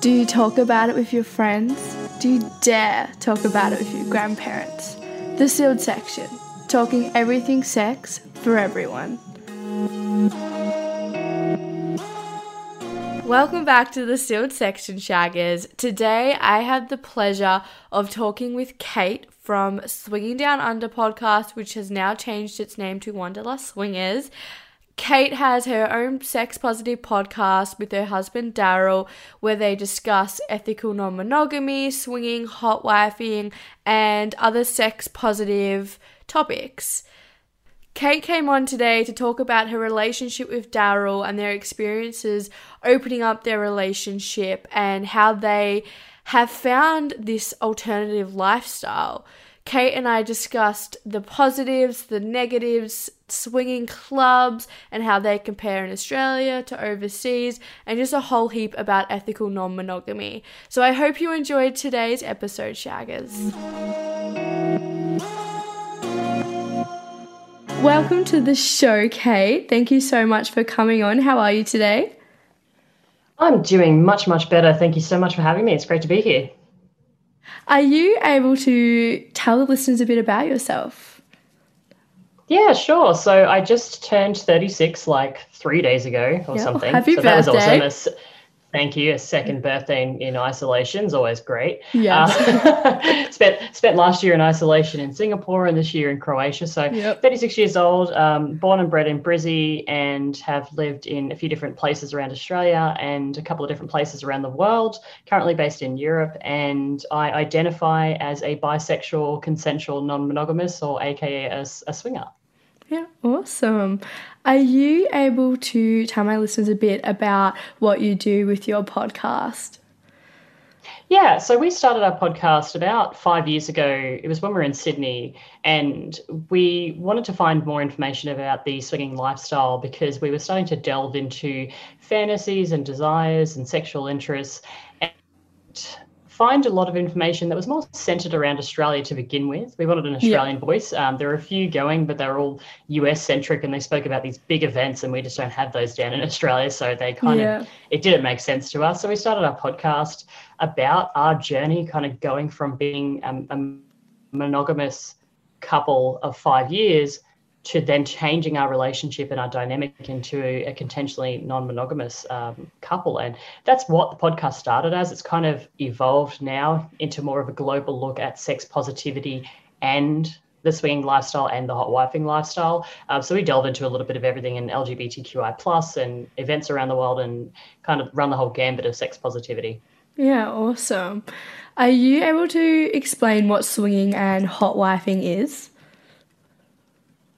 Do you talk about it with your friends? Do you dare talk about it with your grandparents? The sealed section, talking everything sex for everyone. Welcome back to the sealed section, shaggers. Today I had the pleasure of talking with Kate from Swinging Down Under podcast, which has now changed its name to Wanderlust Swingers. Kate has her own sex positive podcast with her husband Daryl, where they discuss ethical non monogamy, swinging, hot wifing, and other sex positive topics. Kate came on today to talk about her relationship with Daryl and their experiences opening up their relationship and how they have found this alternative lifestyle. Kate and I discussed the positives, the negatives, swinging clubs, and how they compare in Australia to overseas, and just a whole heap about ethical non monogamy. So I hope you enjoyed today's episode, Shaggers. Welcome to the show, Kate. Thank you so much for coming on. How are you today? I'm doing much, much better. Thank you so much for having me. It's great to be here. Are you able to tell the listeners a bit about yourself? Yeah, sure. So I just turned 36 like three days ago or something. Happy so birthday. that was awesome. Thank you. A second birthday in, in isolation is always great. Yeah. Uh, spent spent last year in isolation in Singapore and this year in Croatia. So Yep. 36 years old, um, born and bred in Brizzy, and have lived in a few different places around Australia and a couple of different places around the world. Currently based in Europe, and I identify as a bisexual, consensual, non-monogamous, or AKA a swinger. Yeah, awesome. Are you able to tell my listeners a bit about what you do with your podcast? Yeah, so we started our podcast about five years ago. It was when we were in Sydney, and we wanted to find more information about the swinging lifestyle because we were starting to delve into fantasies and desires and sexual interests and find a lot of information that was more centered around Australia to begin with. We wanted an Australian voice. Um, there were a few going, but they were all US centric and they spoke about these big events, and we just don't have those down in Australia. So they kind Yeah. of, it didn't make sense to us. So we started our podcast about our journey, kind of going from being um, a monogamous couple of five years to then changing our relationship and our dynamic into a, potentially non-monogamous um, couple and that's what the podcast started as it's kind of evolved now into more of a global look at sex positivity and the swinging lifestyle and the hot wifing lifestyle um, so we delve into a little bit of everything in lgbtqi plus and events around the world and kind of run the whole gambit of sex positivity Yeah, awesome. Are you able to explain what swinging and hot wifing is?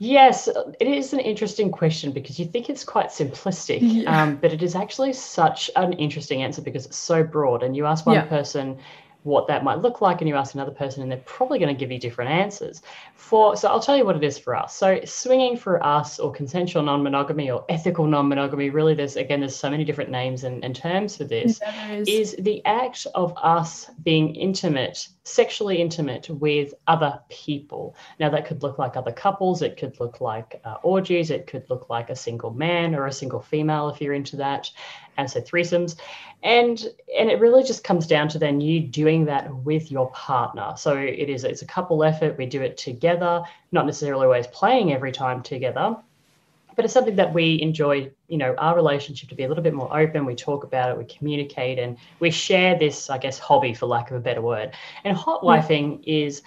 Yes, it is an interesting question because you think it's quite simplistic, Yeah. um, but it is actually such an interesting answer because it's so broad. And you ask one Yeah. person what that might look like, and you ask another person, and they're probably going to give you different answers. For so, I'll tell you what it is for us. So, swinging for us, or consensual non-monogamy, or ethical non-monogamy, really, there's again, there's so many different names and, and terms for this is. is the act of us being intimate, sexually intimate with other people. Now, that could look like other couples, it could look like uh, orgies, it could look like a single man or a single female if you're into that, and so threesomes. And and it really just comes down to then you doing that with your partner. So it is it's a couple effort. We do it together, not necessarily always playing every time together, but it's something that we enjoy you know our relationship to be a little bit more open we talk about it we communicate and we share this i guess hobby for lack of a better word and hot wifing is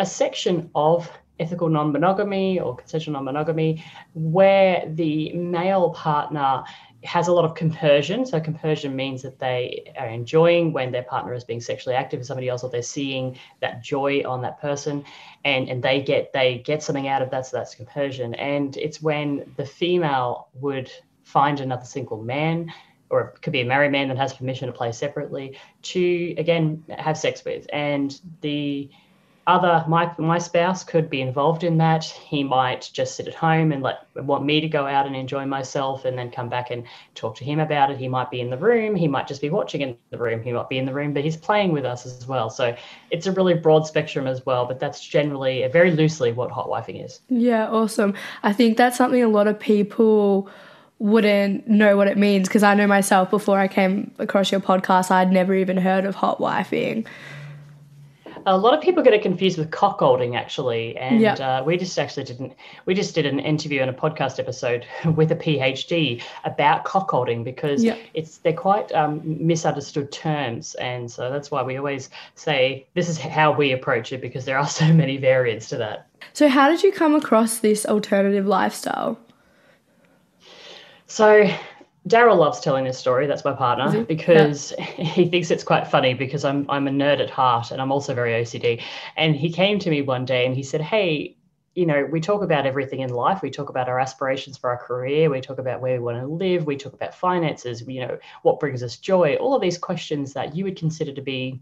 a section of ethical non-monogamy or consensual non-monogamy where the male partner has a lot of compersion. So compersion means that they are enjoying when their partner is being sexually active with somebody else, or they're seeing that joy on that person, and and they get they get something out of that. So that's compersion, and it's when the female would find another single man. Or it could be a married man that has permission to play separately to again have sex with, and the other my my spouse could be involved in that. He might just sit at home and let want me to go out and enjoy myself and then come back and talk to him about it. He might be in the room. He might just be watching in the room. He might be in the room but he's playing with us as well. So it's a really broad spectrum as well but that's generally very loosely what hot wifing is. Yeah, awesome. I think that's something a lot of people wouldn't know what it means because I know myself before I came across your podcast, I'd never even heard of hot wifing. A lot of people get it confused with cuckolding, actually, and yep. uh, we just actually didn't. We just did an interview and a podcast episode with a PhD about cuckolding because yep. it's they're quite um, misunderstood terms, and so that's why we always say this is how we approach it because there are so many variants to that. So, how did you come across this alternative lifestyle? So Daryl loves telling this story. That's my partner mm-hmm. because yeah. he thinks it's quite funny because I'm I'm a nerd at heart and I'm also very OCD. And he came to me one day and he said, "Hey, you know, we talk about everything in life. We talk about our aspirations for our career. We talk about where we want to live. We talk about finances. You know, what brings us joy. All of these questions that you would consider to be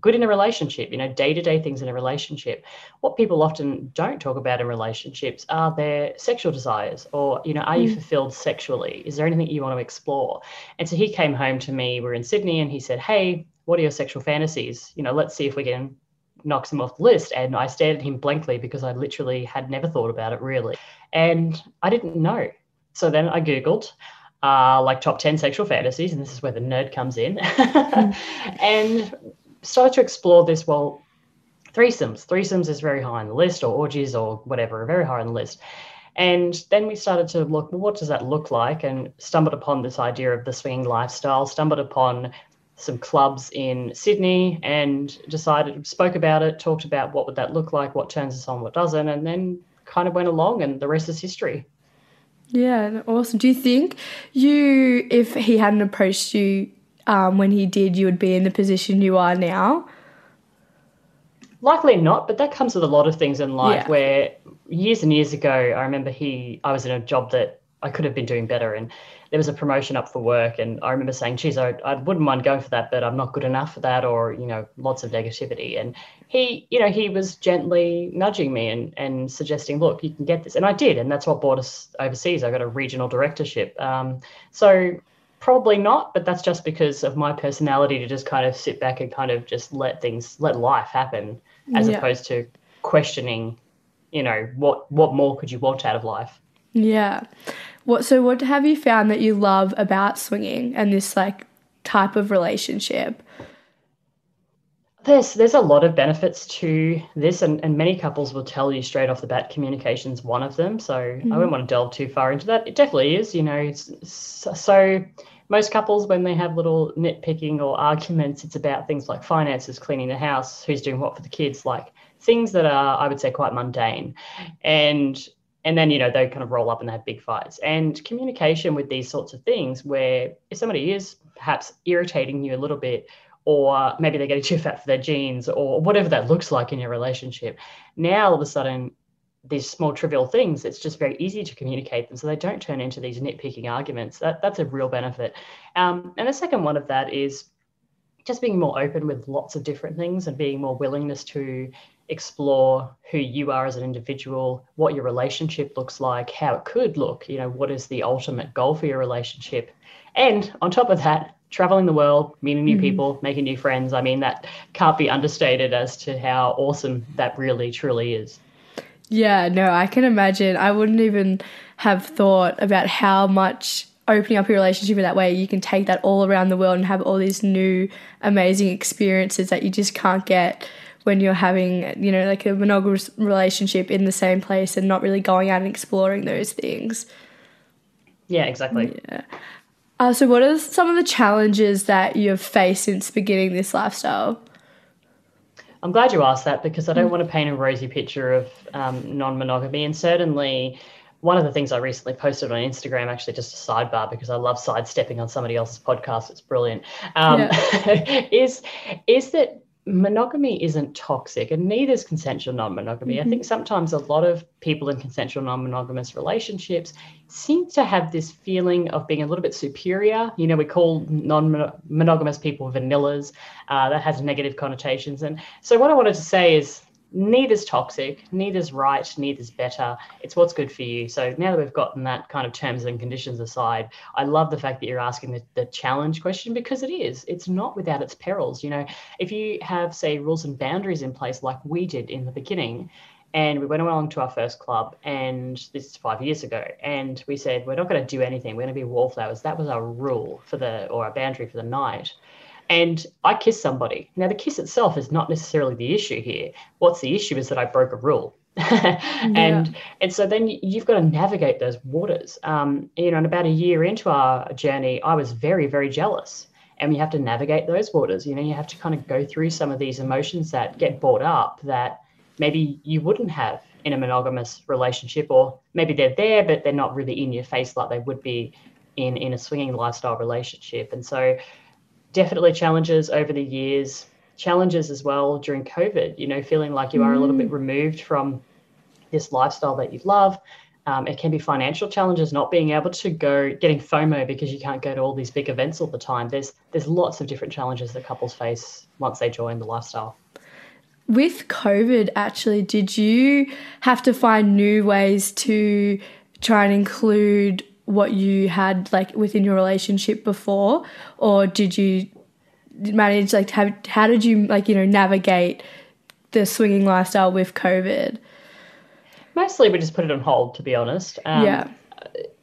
good in a relationship, you know, day to day things in a relationship. What people often don't talk about in relationships are their sexual desires or, you know, are you mm. fulfilled sexually? Is there anything you want to explore? And so he came home to me, we're in Sydney, and he said, Hey, what are your sexual fantasies? You know, let's see if we can knock some off the list. And I stared at him blankly because I literally had never thought about it really. And I didn't know. So then I Googled. Uh, like top 10 sexual fantasies, and this is where the nerd comes in. mm. And started to explore this. Well, threesomes, threesomes is very high on the list, or orgies, or whatever, very high on the list. And then we started to look, well, what does that look like? And stumbled upon this idea of the swinging lifestyle, stumbled upon some clubs in Sydney and decided, spoke about it, talked about what would that look like, what turns us on, what doesn't, and then kind of went along and the rest is history. Yeah, awesome. Do you think you, if he hadn't approached you um, when he did, you would be in the position you are now? Likely not, but that comes with a lot of things in life. Yeah. Where years and years ago, I remember he, I was in a job that I could have been doing better, and there was a promotion up for work, and I remember saying, "Geez, I, I wouldn't mind going for that, but I'm not good enough for that," or you know, lots of negativity. And he, you know, he was gently nudging me and and suggesting, "Look, you can get this," and I did, and that's what brought us overseas. I got a regional directorship. Um, so Probably not, but that's just because of my personality to just kind of sit back and kind of just let things, let life happen, as yeah. opposed to questioning, you know, what what more could you want out of life? Yeah. What so what have you found that you love about swinging and this like type of relationship? There's there's a lot of benefits to this, and, and many couples will tell you straight off the bat communication's one of them. So mm-hmm. I wouldn't want to delve too far into that. It definitely is, you know. so, so most couples, when they have little nitpicking or arguments, it's about things like finances, cleaning the house, who's doing what for the kids, like things that are, I would say, quite mundane. And and then you know they kind of roll up and they have big fights. And communication with these sorts of things, where if somebody is perhaps irritating you a little bit, or maybe they're getting too fat for their jeans, or whatever that looks like in your relationship, now all of a sudden these small trivial things, it's just very easy to communicate them so they don't turn into these nitpicking arguments. That, that's a real benefit. Um, and the second one of that is just being more open with lots of different things and being more willingness to explore who you are as an individual, what your relationship looks like, how it could look, you know, what is the ultimate goal for your relationship. And on top of that, traveling the world, meeting new mm-hmm. people, making new friends. I mean, that can't be understated as to how awesome that really truly is. Yeah, no, I can imagine. I wouldn't even have thought about how much opening up your relationship in that way, you can take that all around the world and have all these new amazing experiences that you just can't get when you're having, you know, like a monogamous relationship in the same place and not really going out and exploring those things. Yeah, exactly. Yeah. Uh, so, what are some of the challenges that you've faced since beginning this lifestyle? I'm glad you asked that because I don't mm. want to paint a rosy picture of um, non monogamy. And certainly, one of the things I recently posted on Instagram, actually, just a sidebar because I love sidestepping on somebody else's podcast. It's brilliant. Um, yeah. is is that monogamy isn't toxic and neither is consensual non-monogamy. Mm-hmm. i think sometimes a lot of people in consensual non-monogamous relationships seem to have this feeling of being a little bit superior. You know we call non-monogamous people vanillas uh, that has negative connotations. And so what i wanted to say is neither's toxic, neither's right, neither's better. It's what's good for you. So now that we've gotten that kind of terms and conditions aside, I love the fact that you're asking the, the challenge question because it is. It's not without its perils. You know, if you have, say, rules and boundaries in place like we did in the beginning, And we went along to our first club, and this is five years ago. And we said, we're not going to do anything. We're going to be wallflowers. That was our rule for the, or our boundary for the night. And I kiss somebody. Now, the kiss itself is not necessarily the issue here. What's the issue is that I broke a rule. and yeah. and so then you've got to navigate those waters. Um, you know, and about a year into our journey, I was very, very jealous and we have to navigate those waters you know you have to kind of go through some of these emotions that get brought up that maybe you wouldn't have in a monogamous relationship or maybe they're there but they're not really in your face like they would be in in a swinging lifestyle relationship and so definitely challenges over the years challenges as well during covid you know feeling like you are a little bit mm. removed from this lifestyle that you love um, it can be financial challenges, not being able to go, getting FOMO because you can't go to all these big events all the time. There's there's lots of different challenges that couples face once they join the lifestyle. With COVID, actually, did you have to find new ways to try and include what you had like within your relationship before, or did you manage like how how did you like you know navigate the swinging lifestyle with COVID? Mostly we just put it on hold, to be honest. Um, yeah.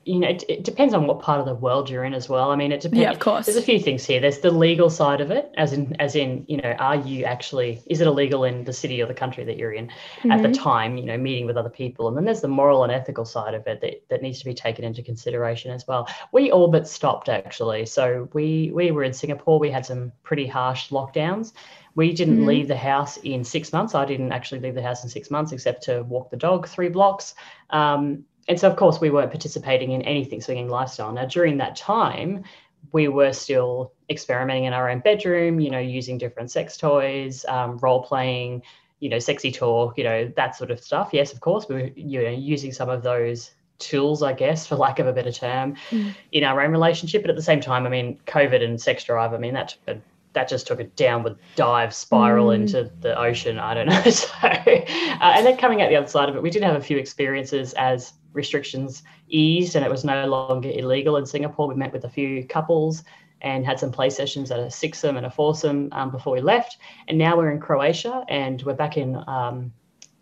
You know, it, it, depends on what part of the world you're in as well. I mean, it depends. Yeah, of course. There's a few things here. There's the legal side of it, as in, as in, you know, are you actually is it illegal in the city or the country that you're in mm-hmm. at the mm-hmm. time? You know, meeting with other people, and then there's the moral and ethical side of it that, that needs to be taken into consideration as well. We all but stopped actually. So we we were in Singapore. We had some pretty harsh lockdowns we didn't mm-hmm. leave the house in six months. I didn't actually leave the house in six months except to walk the dog three blocks. Um, and so, of course, we weren't participating in anything swinging lifestyle. Now, during that time, we were still experimenting in our own bedroom, you know, using different sex toys, um, role playing, you know, sexy talk, you know, that sort of stuff. Yes, of course, we were, you know, using some of those tools, I guess, for lack of a better term, mm. in our own relationship. But at the same time, I mean, COVID and sex drive, I mean, that took a that just took a downward dive spiral mm. into the ocean. I don't know. So, uh, and then coming out the other side of it, we did have a few experiences as restrictions eased and it was no longer illegal in Singapore. We met with a few couples and had some play sessions at a sixsome and a foursome um, before we left. And now we're in Croatia and we're back in um,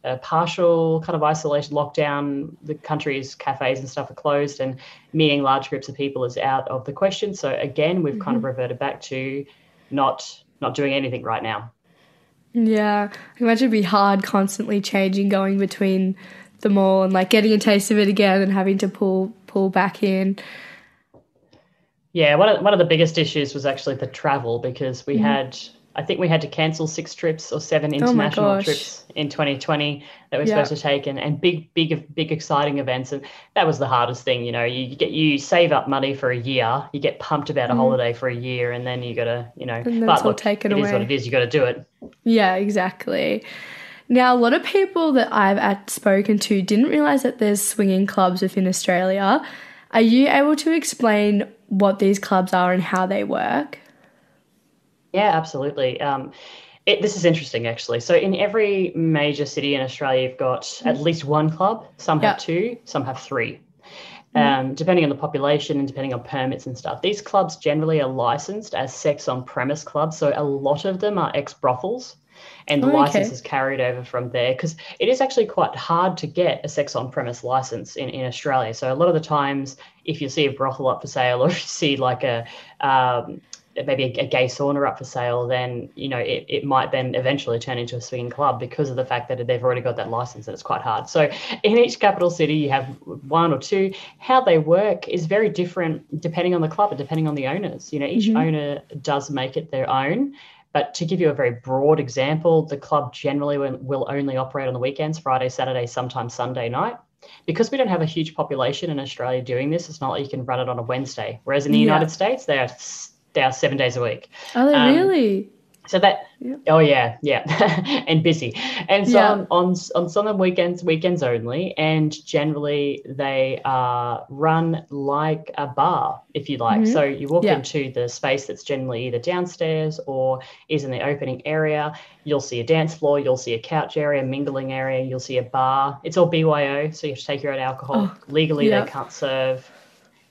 a partial kind of isolation lockdown. The country's cafes and stuff are closed, and meeting large groups of people is out of the question. So again, we've mm-hmm. kind of mm-hmm. reverted back to not not doing anything right now. Yeah, I imagine it'd be hard constantly changing, going between them all, and like getting a taste of it again, and having to pull pull back in. Yeah, one of one of the biggest issues was actually the travel because we mm-hmm. had I think we had to cancel six trips or seven international oh trips in 2020 that we are supposed to take and, and big, big, big exciting events. And that was the hardest thing, you know, you get, you save up money for a year, you get pumped about a mm. holiday for a year and then you got to, you know, but look, taken it away. is what it is. You got to do it. Yeah, exactly. Now, a lot of people that I've spoken to didn't realize that there's swinging clubs within Australia. Are you able to explain what these clubs are and how they work? Yeah, absolutely. Um, it, this is interesting, actually. So, in every major city in Australia, you've got at least one club. Some have two, some have three, mm-hmm. um, depending on the population and depending on permits and stuff. These clubs generally are licensed as sex on premise clubs. So, a lot of them are ex brothels and the oh, license is carried over from there because it is actually quite hard to get a sex on premise license in, in Australia. So a lot of the times, if you see a brothel up for sale or you see like a um, maybe a, a, gay sauna up for sale, then you know it, it might then eventually turn into a swinging club because of the fact that they've already got that license and it's quite hard. So in each capital city, you have one or two. How they work is very different depending on the club and depending on the owners. You know, each mm-hmm. owner does make it their own. But to give you a very broad example, the club generally will only operate on the weekends, Friday, Saturday, sometimes Sunday night because we don't have a huge population in Australia doing this, it's not like you can run it on a Wednesday. Whereas in the yeah. United States, they are they are seven days a week. Are they um, really? So that yeah. oh yeah yeah and busy and so yeah. on, on on some weekends weekends only and generally they are run like a bar if you like mm-hmm. so you walk yeah. into the space that's generally either downstairs or is in the opening area you'll see a dance floor you'll see a couch area mingling area you'll see a bar it's all BYO so you have to take your own alcohol oh, legally they can't serve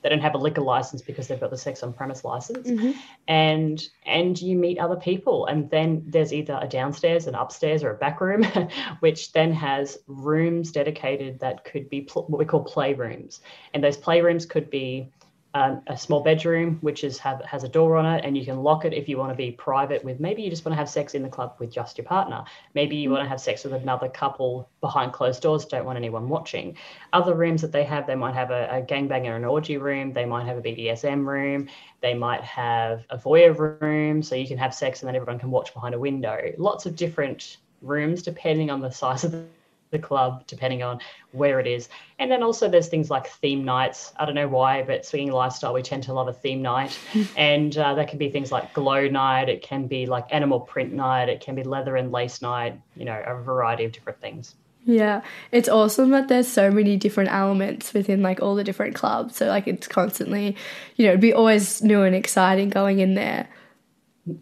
they don't have a liquor license because they've got the sex on premise license, Mhm. and and you meet other people, and then there's either a downstairs, an upstairs, or a back room, which then has rooms dedicated that could be pl- what we call playrooms, and those playrooms could be um, a small bedroom which is have has a door on it and you can lock it if you want to be private with maybe you just want to have sex in the club with just your partner. Maybe you want to have sex with another couple behind closed doors don't want anyone watching. Other rooms that they have they might have a, a gangbang or an orgy room they might have a bdsm room they might have a voyeur room so you can have sex and then everyone can watch behind a window. Lots of different rooms depending on the size of the the club, depending on where it is. And then also there's things like theme nights. I don't know why, but swinging lifestyle, we tend to love a theme night. and uh, that can be things like glow night. It can be like animal print night. It can be leather and lace night, you know, a variety of different things. Yeah, it's awesome that there's so many different elements within like all the different clubs. So like it's constantly, you know, it'd be always new and exciting going in there.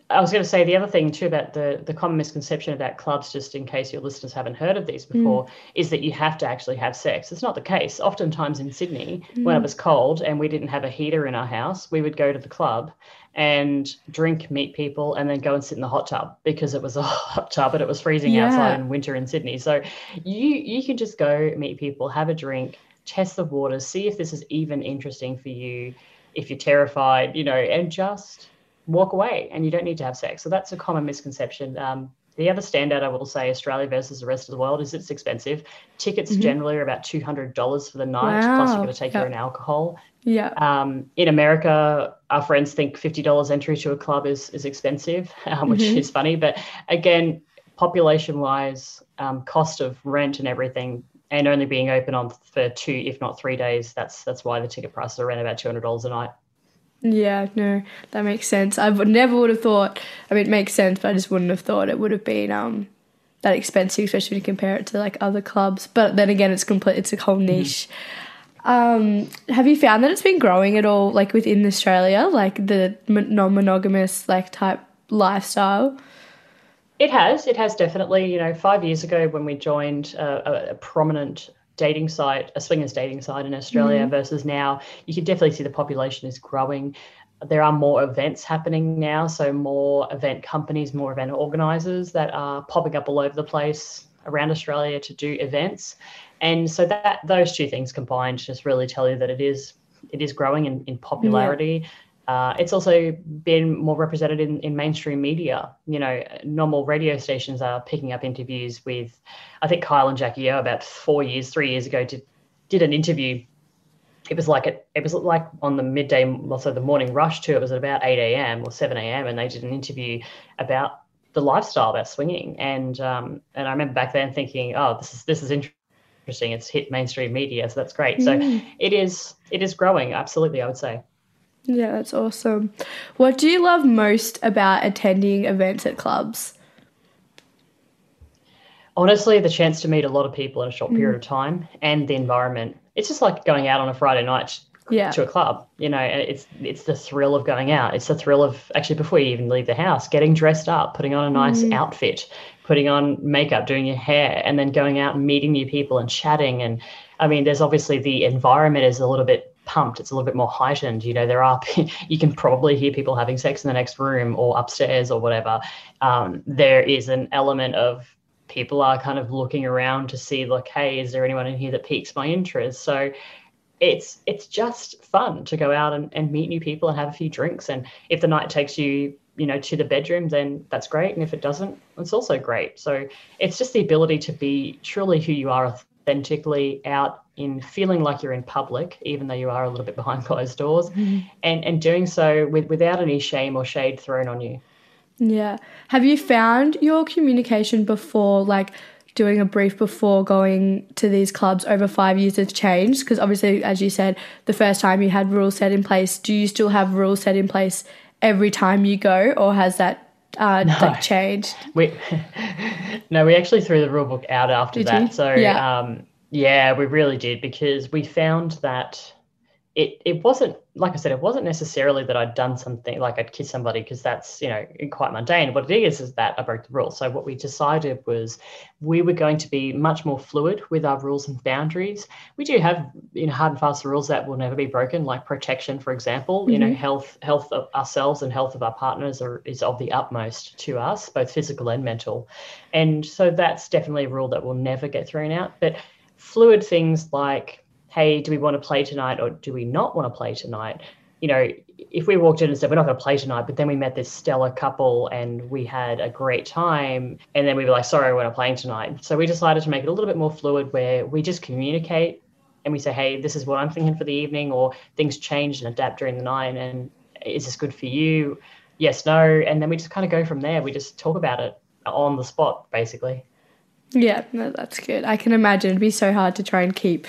I was going to say the other thing too about the the common misconception about clubs, just in case your listeners haven't heard of these before, mm. is that you have to actually have sex. It's not the case. Oftentimes in Sydney, mm. when it was cold and we didn't have a heater in our house, we would go to the club and drink, meet people, and then go and sit in the hot tub because it was a hot tub and it was freezing yeah. outside in winter in Sydney. So you you can just go meet people, have a drink, test the waters, see if this is even interesting for you. If you're terrified, you know, and just walk away and you don't need to have sex. So that's a common misconception. Um, the other standout I will say, Australia versus the rest of the world, is it's expensive. Tickets mm-hmm. generally are about two hundred dollars for the night, wow. plus you've got to take yep. your own alcohol. Yeah. Um, in America, our friends think fifty dollars entry to a club is is expensive, um, which mm-hmm. is funny. But again, population wise, um, cost of rent and everything, and only being open on for two, if not three days, that's that's why the ticket prices are around about two hundred dollars a night. Yeah, no, that makes sense. I would never would have thought. I mean, it makes sense, but I just wouldn't have thought it would have been um that expensive, especially when you compare it to like other clubs. But then again, it's complete. It's a whole mm-hmm. niche. Um, have you found that it's been growing at all, like within Australia, like the non-monogamous like type lifestyle? It has. It has definitely. You know, five years ago when we joined a, a prominent dating site, a swingers dating site in Australia mm-hmm. versus now, you can definitely see the population is growing. There are more events happening now, so more event companies, more event organizers that are popping up all over the place around Australia to do events. And so that those two things combined just really tell you that it is it is growing in, in popularity. Yeah. Uh, it's also been more represented in, in mainstream media. You know, normal radio stations are picking up interviews with, I think Kyle and Jackie O about four years, three years ago did did an interview. It was like it, it was like on the midday, also the morning rush too. It was at about eight a.m. or seven a.m. and they did an interview about the lifestyle about swinging. And um, and I remember back then thinking, oh, this is this is interesting. It's hit mainstream media, so that's great. Mm. So it is it is growing. Absolutely, I would say. Yeah, that's awesome. What do you love most about attending events at clubs? Honestly, the chance to meet a lot of people in a short period mm. of time and the environment. It's just like going out on a Friday night yeah. to a club. You know, it's it's the thrill of going out. It's the thrill of actually before you even leave the house, getting dressed up, putting on a nice mm. outfit, putting on makeup, doing your hair, and then going out and meeting new people and chatting. And I mean, there's obviously the environment is a little bit pumped. It's a little bit more heightened. You know, there are you can probably hear people having sex in the next room or upstairs or whatever. Um, there is an element of people are kind of looking around to see like, hey, is there anyone in here that piques my interest? So it's it's just fun to go out and, and meet new people and have a few drinks. And if the night takes you you know to the bedroom then that's great and if it doesn't it's also great so it's just the ability to be truly who you are authentically out in feeling like you're in public, even though you are a little bit behind closed doors, mm-hmm. and and doing so with, without any shame or shade thrown on you. Yeah. Have you found your communication before, like doing a brief before going to these clubs over five years has changed? Because obviously, as you said, the first time you had rules set in place. Do you still have rules set in place every time you go, or has that uh, no. like changed? We no, we actually threw the rule book out after did that. You? So yeah. Um, yeah, we really did because we found that it it wasn't like I said, it wasn't necessarily that I'd done something like I'd kissed somebody because that's you know quite mundane. What it is is that I broke the rules. So what we decided was we were going to be much more fluid with our rules and boundaries. We do have you know hard and fast rules that will never be broken, like protection, for example. Mm-hmm. You know, mm-hmm. health health of ourselves and health of our partners are, is of the utmost to us, both physical and mental, and so that's definitely a rule that will never get thrown out. But fluid things like hey, do we want to play tonight or do we not want to play tonight? You know, if we walked in and said, we're not going to play tonight, but then we met this stellar couple and we had a great time, and then we were like, sorry, we're not playing tonight. So we decided to make it a little bit more fluid where we just communicate and we say, hey, this is what I'm thinking for the evening, or things change and adapt during the night. And is this good for you? Yes, no. And then we just kind of go from there. We just talk about it on the spot, basically. Yeah, no, that's good. I can imagine it'd be so hard to try and keep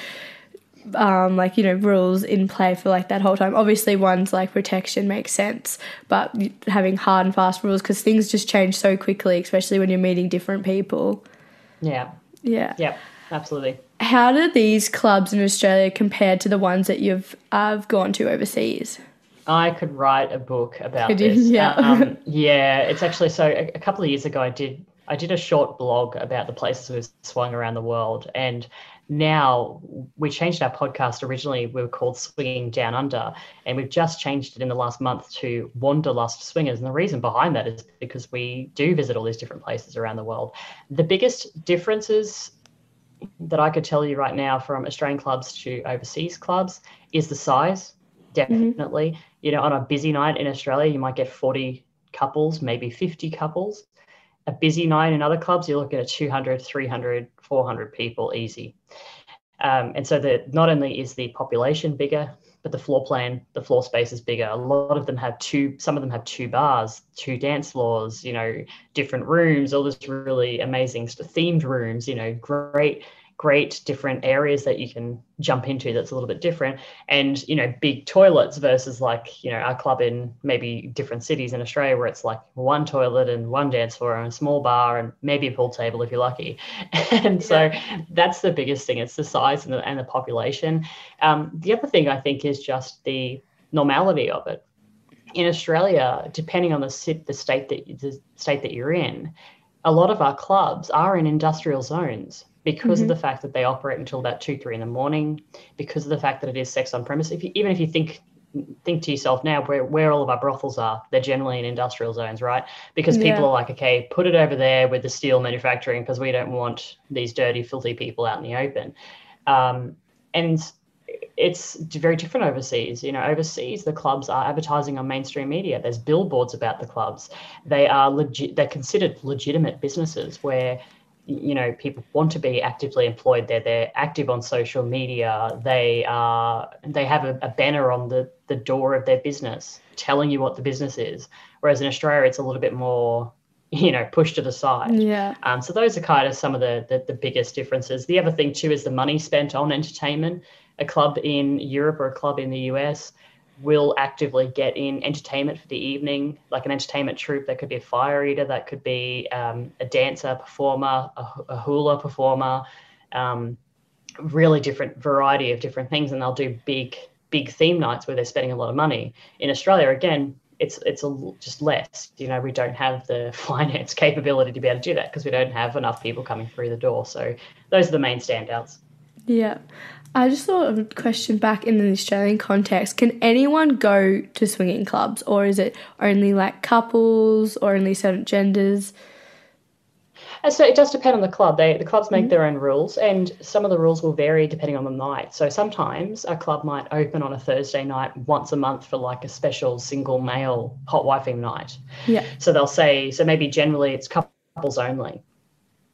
um, like you know rules in play for like that whole time. Obviously, ones like protection makes sense, but having hard and fast rules because things just change so quickly, especially when you're meeting different people. Yeah. Yeah. Yeah. Absolutely. How do these clubs in Australia compare to the ones that you've uh, gone to overseas? I could write a book about could this. You? Yeah. Um, yeah. It's actually so. A, a couple of years ago, I did I did a short blog about the places we've swung around the world, and now we changed our podcast originally we were called swinging down under and we've just changed it in the last month to wanderlust swingers. And the reason behind that is because we do visit all these different places around the world. The biggest differences that i could tell you right now from australian clubs to overseas clubs is the size definitely. Mm-hmm. you know on a busy night in australia you might get 40 couples maybe 50 couples. A busy night in other clubs, you're looking at 200, 300, 400 people easy. Um, and so that not only is the population bigger, but the floor plan, the floor space is bigger. A lot of them have two, some of them have two bars, two dance floors, you know, different rooms, all this really amazing themed rooms, you know, great great different areas that you can jump into that's a little bit different. And you know big toilets versus like you know our club in maybe different cities in australia where it's like one toilet and one dance floor and a small bar and maybe a pool table if you're lucky. And so that's the biggest thing it's the size and the, and the population. Um, the other thing i think is just the normality of it. In australia depending on the, the state that the state that you're in a lot of our clubs are in industrial zones because mm-hmm. of the fact that they operate until about two, three in the morning, because of the fact that it is sex on premise. If you, even if you think think to yourself now where, where all of our brothels are, they're generally in industrial zones, right? Because people yeah. are like, okay, put it over there with the steel manufacturing because we don't want these dirty, filthy people out in the open. Um, and it's very different overseas. You know, overseas the clubs are advertising on mainstream media. There's billboards about the clubs. They are legit. They're considered legitimate businesses where you know people want to be actively employed. There they're active on social media. They are they have a, a, banner on the the door of their business telling you what the business is. Whereas in australia it's a little bit more you know pushed to the side. Yeah. Um, so those are kind of some of the, the the biggest differences. The other thing too is the money spent on entertainment. A club in europe or a club in the us will actively get in entertainment for the evening, like an entertainment troupe. That could be a fire eater, that could be um, a dancer, performer, a, a hula performer, um, really different variety of different things. And they'll do big, big theme nights where they're spending a lot of money. In Australia, again, it's it's a, just less. You know, we don't have the finance capability to be able to do that because we don't have enough people coming through the door. So those are the main standouts. Yeah. I just thought of a question back in the Australian context. Can anyone go to swinging clubs, or is it only like couples or only certain genders? And so it does depend on the club. They the clubs make mm-hmm. their own rules, and some of the rules will vary depending on the night. So sometimes a club might open on a Thursday night once a month for like a special single male hot wifing night. Yeah. So they'll say so maybe generally it's couples only.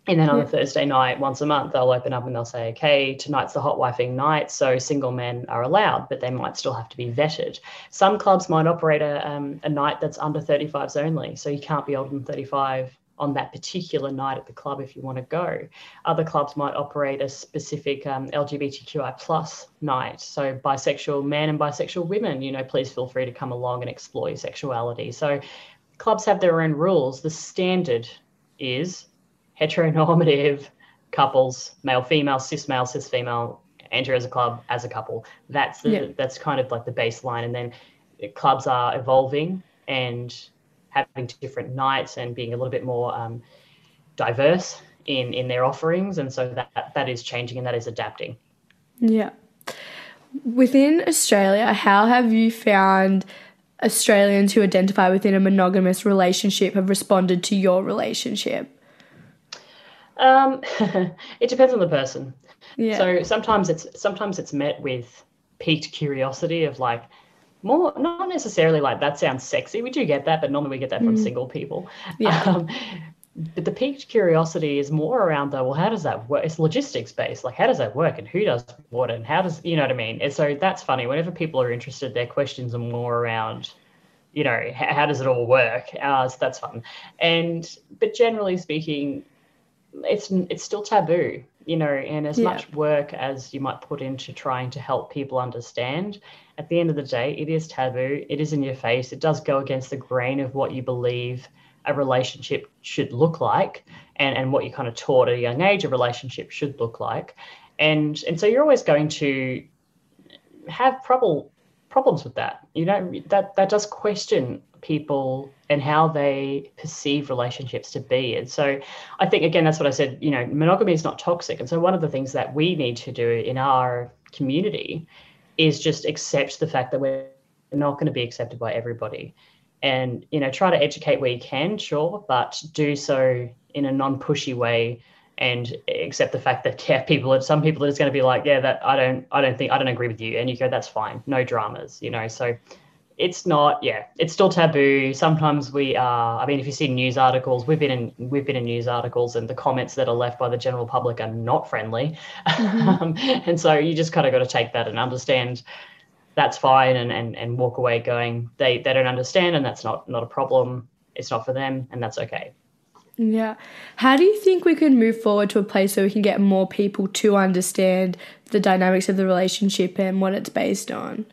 And then on yeah. a Thursday night, once a month, they'll open up and they'll say, okay, tonight's the hot wifing night. So single men are allowed, but they might still have to be vetted. Some clubs might operate a, um, a night that's under 35s only. So you can't be older than 35 on that particular night at the club if you want to go. Other clubs might operate a specific um, LGBTQI plus night. So bisexual men and bisexual women, you know, please feel free to come along and explore your sexuality. So clubs have their own rules. The standard is heteronormative couples, male, female, cis male, cis female, enter as a club as a couple. That's the, Yeah. that's kind of like the baseline, and then clubs are evolving and having different nights and being a little bit more um, diverse in in their offerings, and so that that is changing and that is adapting. Yeah. Within Australia, how have you found Australians who identify within a monogamous relationship have responded to your relationship? Um, it depends on the person. Yeah. So sometimes it's sometimes it's met with piqued curiosity of like more not necessarily like that sounds sexy. We do get that, but normally we get that from single people. Yeah. Um, but the piqued curiosity is more around though, well, how does that work? It's logistics based. Like how does that work and who does what and how does you know what I mean? And so that's funny. Whenever people are interested, their questions are more around you know h- how does it all work uh, so that's fun and but generally speaking it's it's still taboo you know and as Yeah. much work as you might put into trying to help people understand at the end of the day it is taboo. It is in your face. It does go against the grain of what you believe a relationship should look like and and what you kind of taught at a young age a relationship should look like. And and so you're always going to have trouble problems with that. You know that that does question people and how they perceive relationships to be. And so i think again that's what i said you know monogamy is not toxic. And so one of the things that we need to do in our community is just accept the fact that we're not going to be accepted by everybody. And you know try to educate where you can sure but do so in a non-pushy way and accept the fact that yeah people some people are just going to be like yeah that i don't i don't think i don't agree with you and you go that's fine. No dramas you know? So it's not yeah it's still taboo. Sometimes we are i mean if you see news articles we've been in we've been in news articles and the comments that are left by the general public are not friendly. Um, and so you just kind of got to take that and understand that's fine and, and and walk away going they they don't understand and that's not not a problem. It's not for them and that's okay. Yeah. How do you think we can move forward to a place so we can get more people to understand the dynamics of the relationship and what it's based on?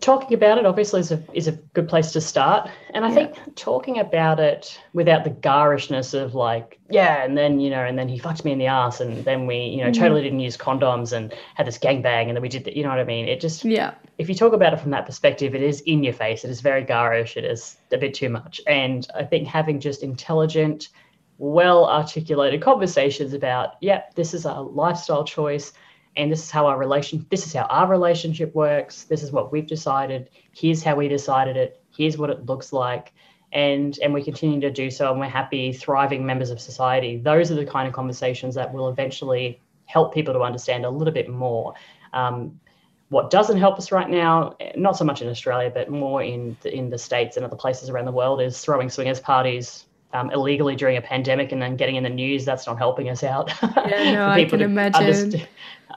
Talking about it obviously is a is a good place to start and i think talking about it without the garishness of like yeah and then you know and then he fucked me in the ass and then we you know totally mm-hmm. didn't use condoms and had this gangbang and then we did the, you know what i mean it just Yeah. if you talk about it from that perspective, it is in your face. It is very garish. It is a bit too much. And I think having just intelligent, well articulated conversations about, yep, this is a lifestyle choice, and this is how our relation, this is how our relationship works. This is what we've decided. Here's how we decided it. Here's what it looks like. And, and we continue to do so, and we're happy, thriving members of society. Those are the kind of conversations that will eventually help people to understand a little bit more. Um, what doesn't help us right now, not so much in Australia, but more in the, in the states and other places around the world, is throwing swingers parties um, illegally during a pandemic and then getting in the news. That's not helping us out. Yeah, no, I can imagine. Understand,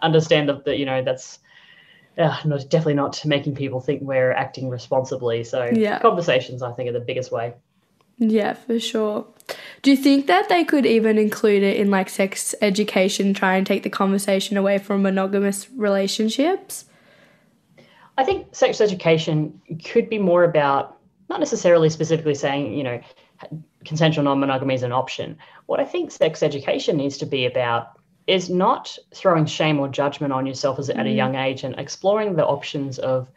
understand that, that you know that's uh, not, definitely not making people think we're acting responsibly. So Yeah. conversations, I think, are the biggest way. Yeah, for sure. Do you think that they could even include it in like sex education, try and take the conversation away from monogamous relationships? I think sex education could be more about not necessarily specifically saying, you know, consensual non monogamy is an option. What I think sex education needs to be about is not throwing shame or judgment on yourself as, at a young age and exploring the options of,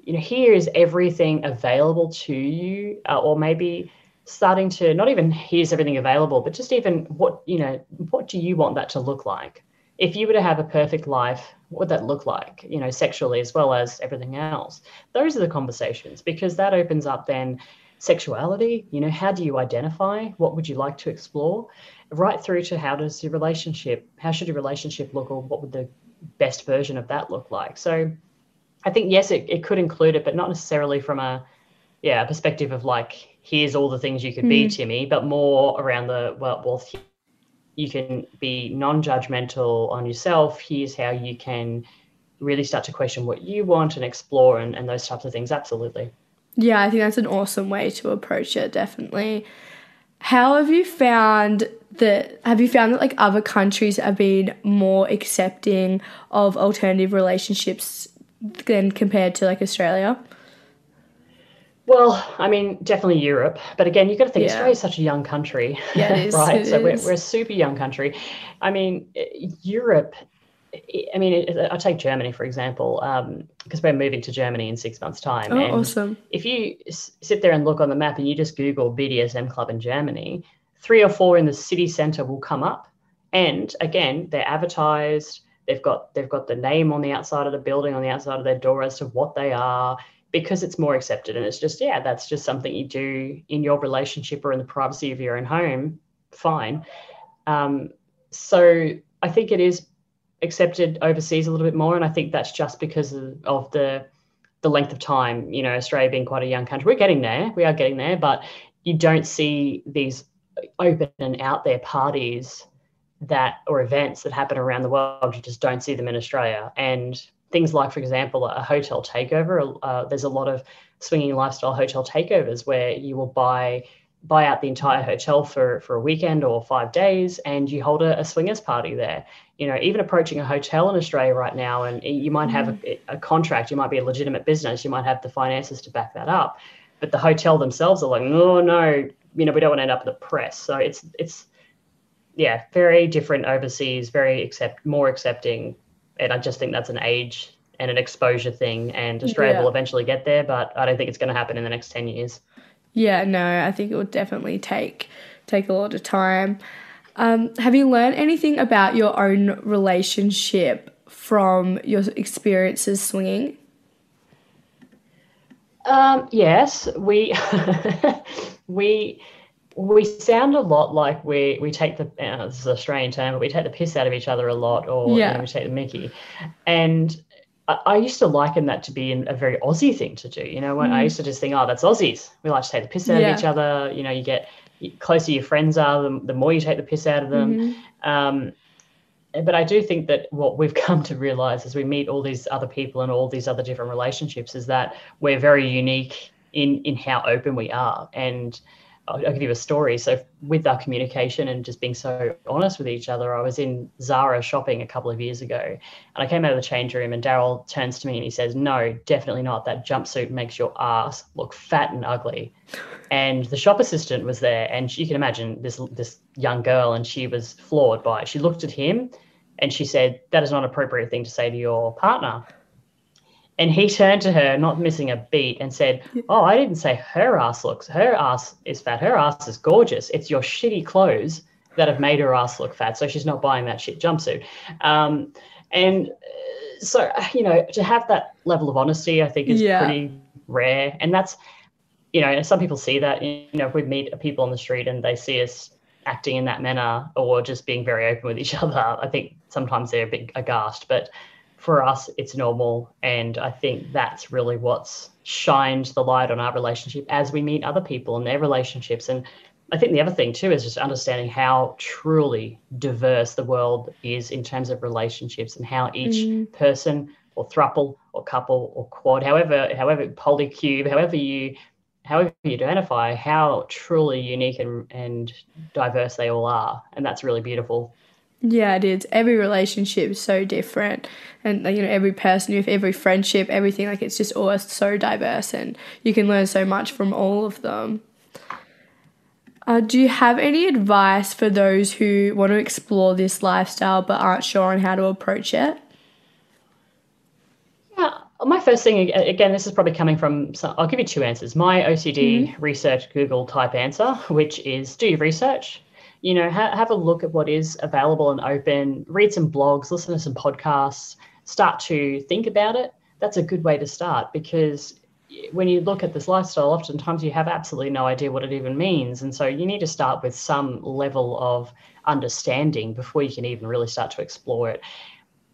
you know, here is everything available to you, uh, or maybe starting to not even here's everything available, but just even what, you know, what do you want that to look like? if you were to have a perfect life, what would that look like, you know, sexually as well as everything else? Those are the conversations because that opens up then sexuality, you know, how do you identify? What would you like to explore? Right through to how does your relationship, how should your relationship look or what would the best version of that look like? So I think, yes, it, it could include it, but not necessarily from a, yeah, a perspective of like, here's all the things you could be, hmm. Timmy, but more around the, well, well, you can be non-judgmental on yourself here's how you can really start to question what you want and explore and, and those types of things absolutely Yeah, I think that's an awesome way to approach it, definitely. How have you found that have you found that like other countries have been more accepting of alternative relationships than compared to like Australia? well i mean definitely europe but again you've got to think Yeah. australia's such a young country Yeah, it is, right so we're, we're a super young country i mean eh, europe I mean, I'll take Germany for example, because um, we're moving to Germany in six months' time. Oh, and awesome! If you s- sit there and look on the map and you just Google BDSM club in Germany, three or four in the city centre will come up, and again, they're advertised. They've got they've got the name on the outside of the building, on the outside of their door as to what they are, because it's more accepted. And it's just yeah, that's just something you do in your relationship or in the privacy of your own home. Fine. Um, so I think it is accepted overseas a little bit more, and I think that's just because of, of the the length of time. You know, Australia being quite a young country, we're getting there. We are getting there, but you don't see these open and out there parties that or events that happen around the world. You just don't see them in Australia, and things like, for example, a hotel takeover. Uh, there's a lot of swinging lifestyle hotel takeovers where you will buy buy out the entire hotel for for a weekend or five days and you hold a, a, swingers party there you know even approaching a hotel in australia right now and you might have mm. a, a, contract you might be a legitimate business you might have the finances to back that up but the hotel themselves are like no no you know we don't want to end up in the press so it's it's yeah very different overseas very accept more accepting and i just think that's an age and an exposure thing and australia yeah. will eventually get there but i don't think it's going to happen in the next 10 years yeah, no, I think it would definitely take take a lot of time. Um, have you learned anything about your own relationship from your experiences swinging? Um, yes, we we we sound a lot like we we take the uh, this is a strange term, but we take the piss out of each other a lot, or yeah. you know, we take the Mickey, and I, used to liken that to be a very Aussie thing to do. You know, when mm. I used to just think, oh, that's Aussies. We like to take the piss out yeah. of each other. You know, you get closer your friends are, the, the more you take the piss out of them. Mm-hmm. Um, but I do think that what we've come to realize as we meet all these other people and all these other different relationships is that we're very unique in in how open we are and I'll, I'll, give you a story. So with our communication and just being so honest with each other, I was in Zara shopping a couple of years ago, and I came out of the change room, and Daryl turns to me and he says, "No, definitely not. That jumpsuit makes your ass look fat and ugly." And the shop assistant was there, and you can imagine this this young girl, and she was floored by it. She looked at him, and she said, "That is not an appropriate thing to say to your partner." And he turned to her, not missing a beat, and said, Oh, I didn't say her ass looks. Her ass is fat. Her ass is gorgeous. It's your shitty clothes that have made her ass look fat. So she's not buying that shit jumpsuit. Um, and uh, so, you know, to have that level of honesty, I think is yeah. pretty rare. And that's, you know, some people see that, you know, if we meet people on the street and they see us acting in that manner or just being very open with each other, I think sometimes they're a bit aghast. But for us, it's normal. And I think that's really what's shined the light on our relationship as we meet other people and their relationships. And I think the other thing too is just understanding how truly diverse the world is in terms of relationships and how each mm. person or thruple or couple or quad, however, however polycule, however you however you identify, how truly unique and, and diverse they all are. And that's really beautiful. Yeah, it is. Every relationship is so different, and you know, every person, with every friendship, everything like it's just all so diverse, and you can learn so much from all of them. Uh, do you have any advice for those who want to explore this lifestyle but aren't sure on how to approach it? Yeah, my first thing again, this is probably coming from. Some, I'll give you two answers. My OCD mm-hmm. research Google type answer, which is do your research you know, ha- have a look at what is available and open, read some blogs, listen to some podcasts, start to think about it. That's a good way to start because when you look at this lifestyle, oftentimes you have absolutely no idea what it even means. And so you need to start with some level of understanding before you can even really start to explore it.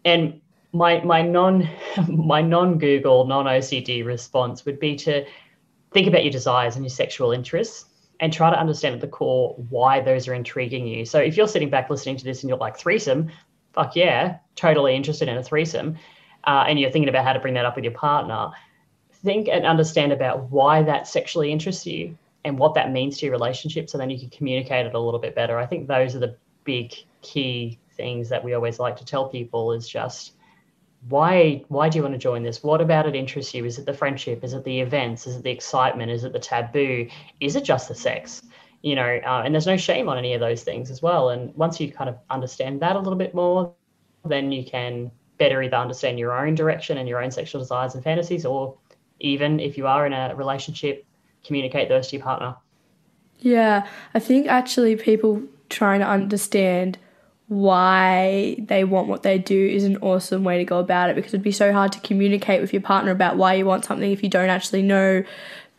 And my my non my non Google, non OCD response would be to think about your desires and your sexual interests and try to understand at the core why those are intriguing you. So if you're sitting back listening to this and you're like threesome, fuck yeah, totally interested in a threesome, uh, and you're thinking about how to bring that up with your partner, think and understand about why that sexually interests you and what that means to your relationship, so then you can communicate it a little bit better. I think those are the big key things that we always like to tell people is just why why do you want to join this? What about it interests you? Is it the friendship? Is it the events? Is it the excitement? Is it the taboo? Is it just the sex? You know uh, and there's no shame on any of those things as well. And once you kind of understand that a little bit more then you can better either understand your own direction and your own sexual desires and fantasies, or even if you are in a relationship, communicate those to your partner. Yeah, I think actually people trying to understand why they want what they do is an awesome way to go about it because it'd be so hard to communicate with your partner about why you want something if you don't actually know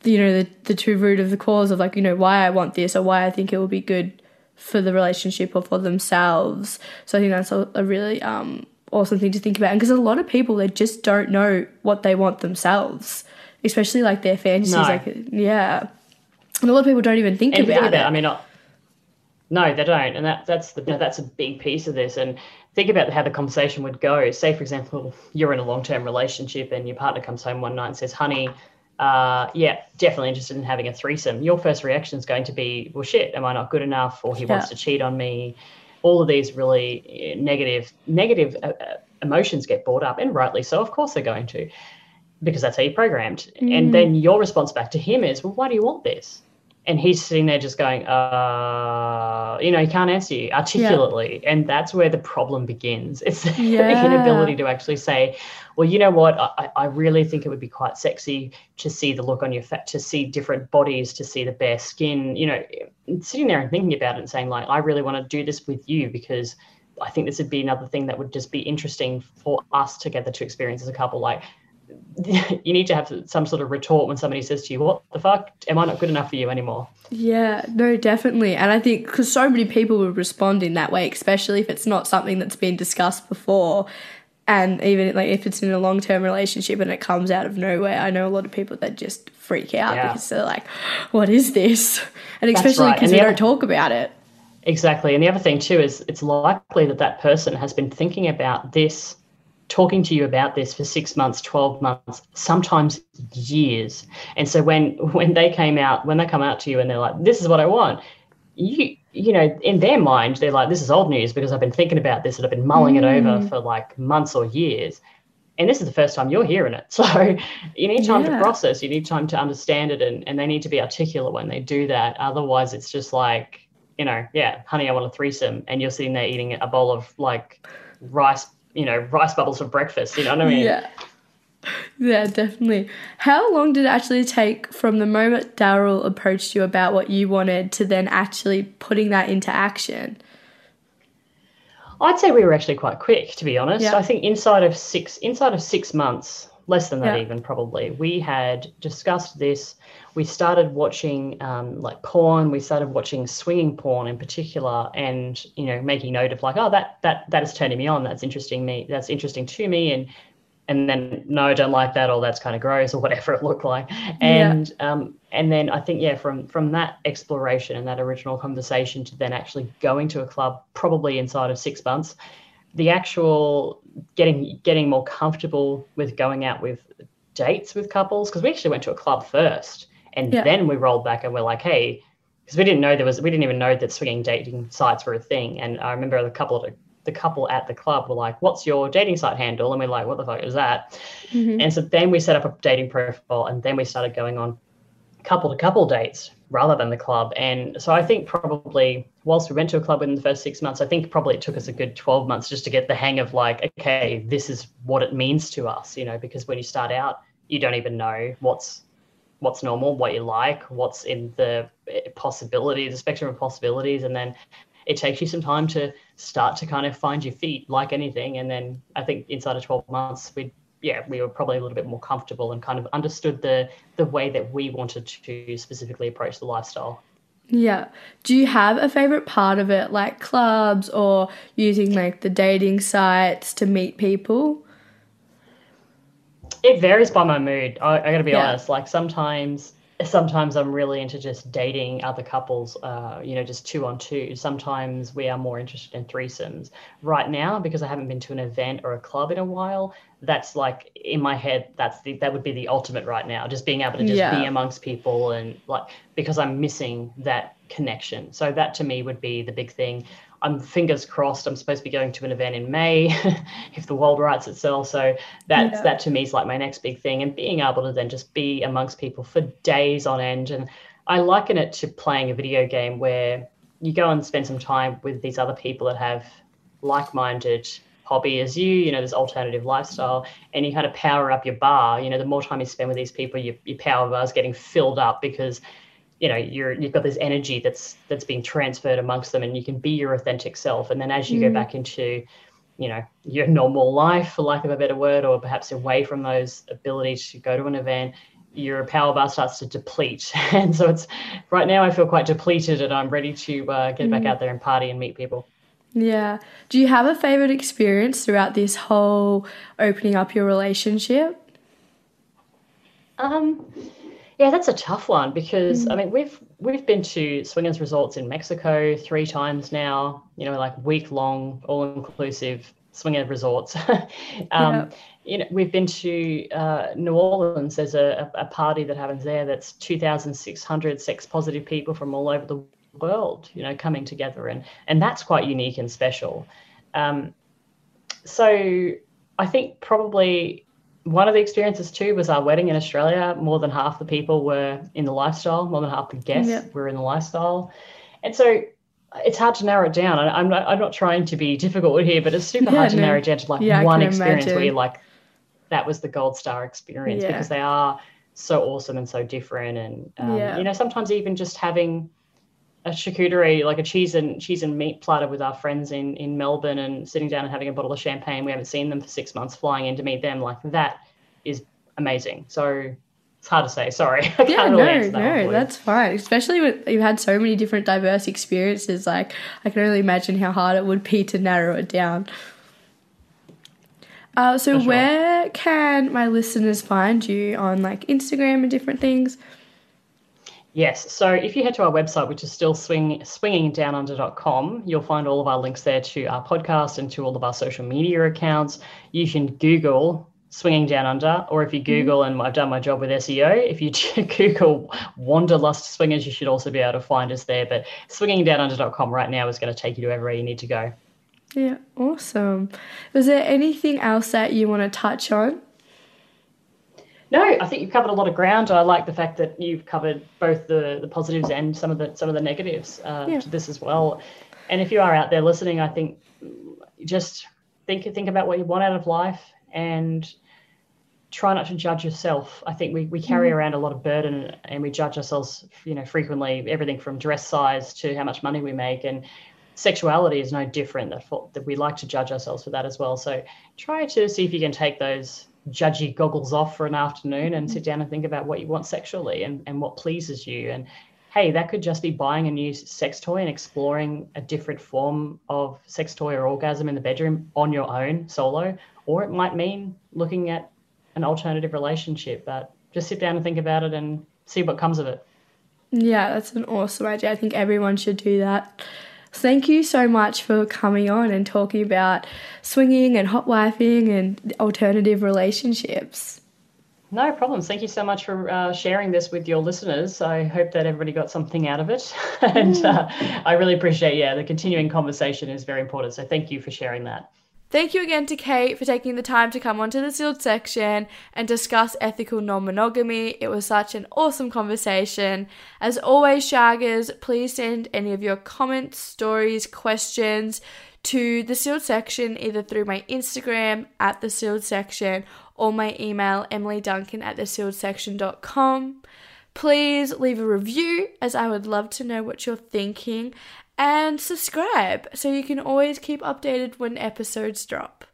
you know the, the true root of the cause of like you know why i want this or why i think it will be good for the relationship or for themselves. So i think that's a, a really um, awesome thing to think about. Because a lot of people they just don't know what they want themselves especially like their fantasies No. like yeah. And a lot of people don't even think and about think about it. I mean, not, no, they don't, and that that's the that's a big piece of this. And think about how the conversation would go. Say, for example, you're in a long term relationship, and your partner comes home one night and says, "Honey." Uh, yeah, definitely interested in having a threesome. Your first reaction is going to be, well, shit, am I not good enough? Or he wants to cheat on me. All of these really eh, negative, negative uh, uh, emotions get brought up, and rightly so. Of course, they're going to, because that's how you're programmed. And then your response back to him is, well, why do you want this? And he's sitting there just going, uh, you know, he can't answer you articulately. And that's where the problem begins. It's the Yeah. inability to actually say, well, you know what? I, I really think it would be quite sexy to see the look on your face, to see different bodies, to see the bare skin, you know, sitting there and thinking about it and saying, like, I really want to do this with you because I think this would be another thing that would just be interesting for us together to experience as a couple. Like, you need to have some sort of retort when somebody says to you, What the fuck? Am I not good enough for you anymore? Yeah, no, definitely. And I think because so many people would respond in that way, especially if it's not something that's been discussed before. And even like if it's in a long term relationship and it comes out of nowhere, I know a lot of people that just freak out Yeah. because they're like, what is this? And especially because And they the don't talk about it. Exactly. And the other thing, too, is it's likely that that person has been thinking about this, talking to you about this for six months, 12 months, sometimes years. And so when when they came out, when they come out to you and they're like, this is what I want, you you know, in their mind, they're like, this is old news because I've been thinking about this and I've been mulling it over mm. for like months or years. And this is the first time you're hearing it. So you need time Yeah. to process, you need time to understand it, and, and they need to be articulate when they do that. Otherwise, it's just like, you know, yeah, honey, I want a threesome. And you're sitting there eating a bowl of like rice, you know, rice bubbles for breakfast. You know what I mean? Yeah. Yeah, definitely. How long did it actually take from the moment Daryl approached you about what you wanted to then actually putting that into action? I'd say we were actually quite quick, to be honest. Yeah. I think inside of six inside of six months, less than that Yeah. even probably, we had discussed this. We started watching um, like porn. We started watching swinging porn in particular, and you know, making note of like, oh, that that that is turning me on. That's interesting me. That's interesting to me, and and then no, I don't like that, or that's kind of gross, or whatever it looked like. And um, and then I think yeah, from from that exploration and that original conversation to then actually going to a club, probably inside of six months, the actual getting getting more comfortable with going out with dates with couples because we actually went to a club first, and Yeah. then we rolled back and we're like, hey. Because we didn't know there was, we didn't even know that swinging dating sites were a thing. And I remember the couple of the couple at the club were like, "What's your dating site handle?" And we're like, "What the fuck is that?" Mm-hmm. And so then we set up a dating profile, and then we started going on couple to couple dates rather than the club. And so I think probably whilst we went to a club within the first six months, I think probably it took us a good 12 months just to get the hang of like, okay, this is what it means to us, you know, because when you start out, you don't even know what's what's normal, what you like, what's in the eh, possibilities, the spectrum of possibilities, and then it takes you some time to start to kind of find your feet like anything. And then I think inside of 12 months, we yeah, we were probably a little bit more comfortable and kind of understood the the way that we wanted to specifically approach the lifestyle. Yeah. Do you have a favorite part of it, like clubs or using like the dating sites to meet people? It varies by my mood. I, I got to be Yeah. honest. Like sometimes, sometimes I'm really into just dating other couples. Uh, you know, just two on two. Sometimes we are more interested in threesomes. Right now, because I haven't been to an event or a club in a while, that's like in my head. That's the that would be the ultimate right now. Just being able to just Yeah. be amongst people and like because I'm missing that connection. So that to me would be the big thing. I'm fingers crossed. I'm supposed to be going to an event in May, if the world rights itself. So that's Yeah. that to me is like my next big thing, and being able to then just be amongst people for days on end. And I liken it to playing a video game where you go and spend some time with these other people that have like-minded hobby as you, you know, this alternative lifestyle, and you kind of power up your bar. You know, the more time you spend with these people, your, your power bar is getting filled up because you know you're you've got this energy that's that's being transferred amongst them and you can be your authentic self. And then as you mm. go back into you know your normal life for lack of a better word or perhaps away from those abilities to go to an event your power bar starts to deplete. And so it's right now i feel quite depleted and i'm ready to uh, get mm. back out there and party and meet people. Yeah. Do you have a favorite experience throughout this whole opening up your relationship? Um yeah, that's a tough one because mm. I mean we've we've been to swingers resorts in Mexico three times now. You know, like week long, all inclusive swinger resorts. um, yeah. You know, we've been to uh, New Orleans. There's a, a party that happens there. That's 2,600 sex positive people from all over the world. You know, coming together, and and that's quite unique and special. Um, so I think probably one of the experiences too was our wedding in Australia. More than half the people were in the lifestyle. More than half the guests yeah. were in the lifestyle, and so it's hard to narrow it down. I'm not. I'm not trying to be difficult here, but it's super yeah, hard to no. narrow it down to like yeah, one experience imagine. where you're like, that was the gold star experience because they are so awesome and so different. And um, you know, sometimes even just having a charcuterie, like a cheese and cheese and meat platter with our friends in in Melbourne and sitting down and having a bottle of champagne. We haven't seen them for six months, flying in to meet them. Like that is amazing. So it's hard to say. Sorry. I yeah, no, that no, that's fine. Especially when you've had so many different diverse experiences. Like I can only imagine how hard it would be to narrow it down. Uh, so sure. where can my listeners find you on like Instagram and different things? Yes. So if you head to our website, which is still swing, swingingdownunder.com, you'll find all of our links there to our podcast and to all of our social media accounts. You can Google Swinging Down Under, or if you mm-hmm. Google, mm-hmm. and I've done my job with SEO, if you Google Wanderlust Swingers, you should also be able to find us there. But swingingdownunder.com right now is going to take you to everywhere you need to go. Yeah, awesome. Was there anything else that you want to touch on? No, I think you've covered a lot of ground. I like the fact that you've covered both the, the positives and some of the some of the negatives uh, yeah. to this as well. And if you are out there listening, I think just think think about what you want out of life and try not to judge yourself. I think we, we carry mm. around a lot of burden and we judge ourselves, you know, frequently, everything from dress size to how much money we make. And sexuality is no different that, that we like to judge ourselves for that as well. So try to see if you can take those judgy goggles off for an afternoon and sit mm-hmm. down and think about what you want sexually and, and what pleases you. And hey, that could just be buying a new sex toy and exploring a different form of sex toy or orgasm in the bedroom on your own solo. Or it might mean looking at an alternative relationship. But just sit down and think about it and see what comes of it. Yeah, that's an awesome idea. I think everyone should do that. Thank you so much for coming on and talking about swinging and hot wifing and alternative relationships. No problems. Thank you so much for uh, sharing this with your listeners. I hope that everybody got something out of it. and mm. uh, I really appreciate, yeah, the continuing conversation is very important. So thank you for sharing that. Thank you again to Kate for taking the time to come onto the sealed section and discuss ethical non monogamy. It was such an awesome conversation. As always, Shaggers, please send any of your comments, stories, questions to the sealed section either through my Instagram at the sealed section or my email emilyduncan at the sealed section.com. Please leave a review as I would love to know what you're thinking and subscribe so you can always keep updated when episodes drop.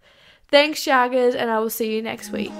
Thanks, Shaggers, and I will see you next week.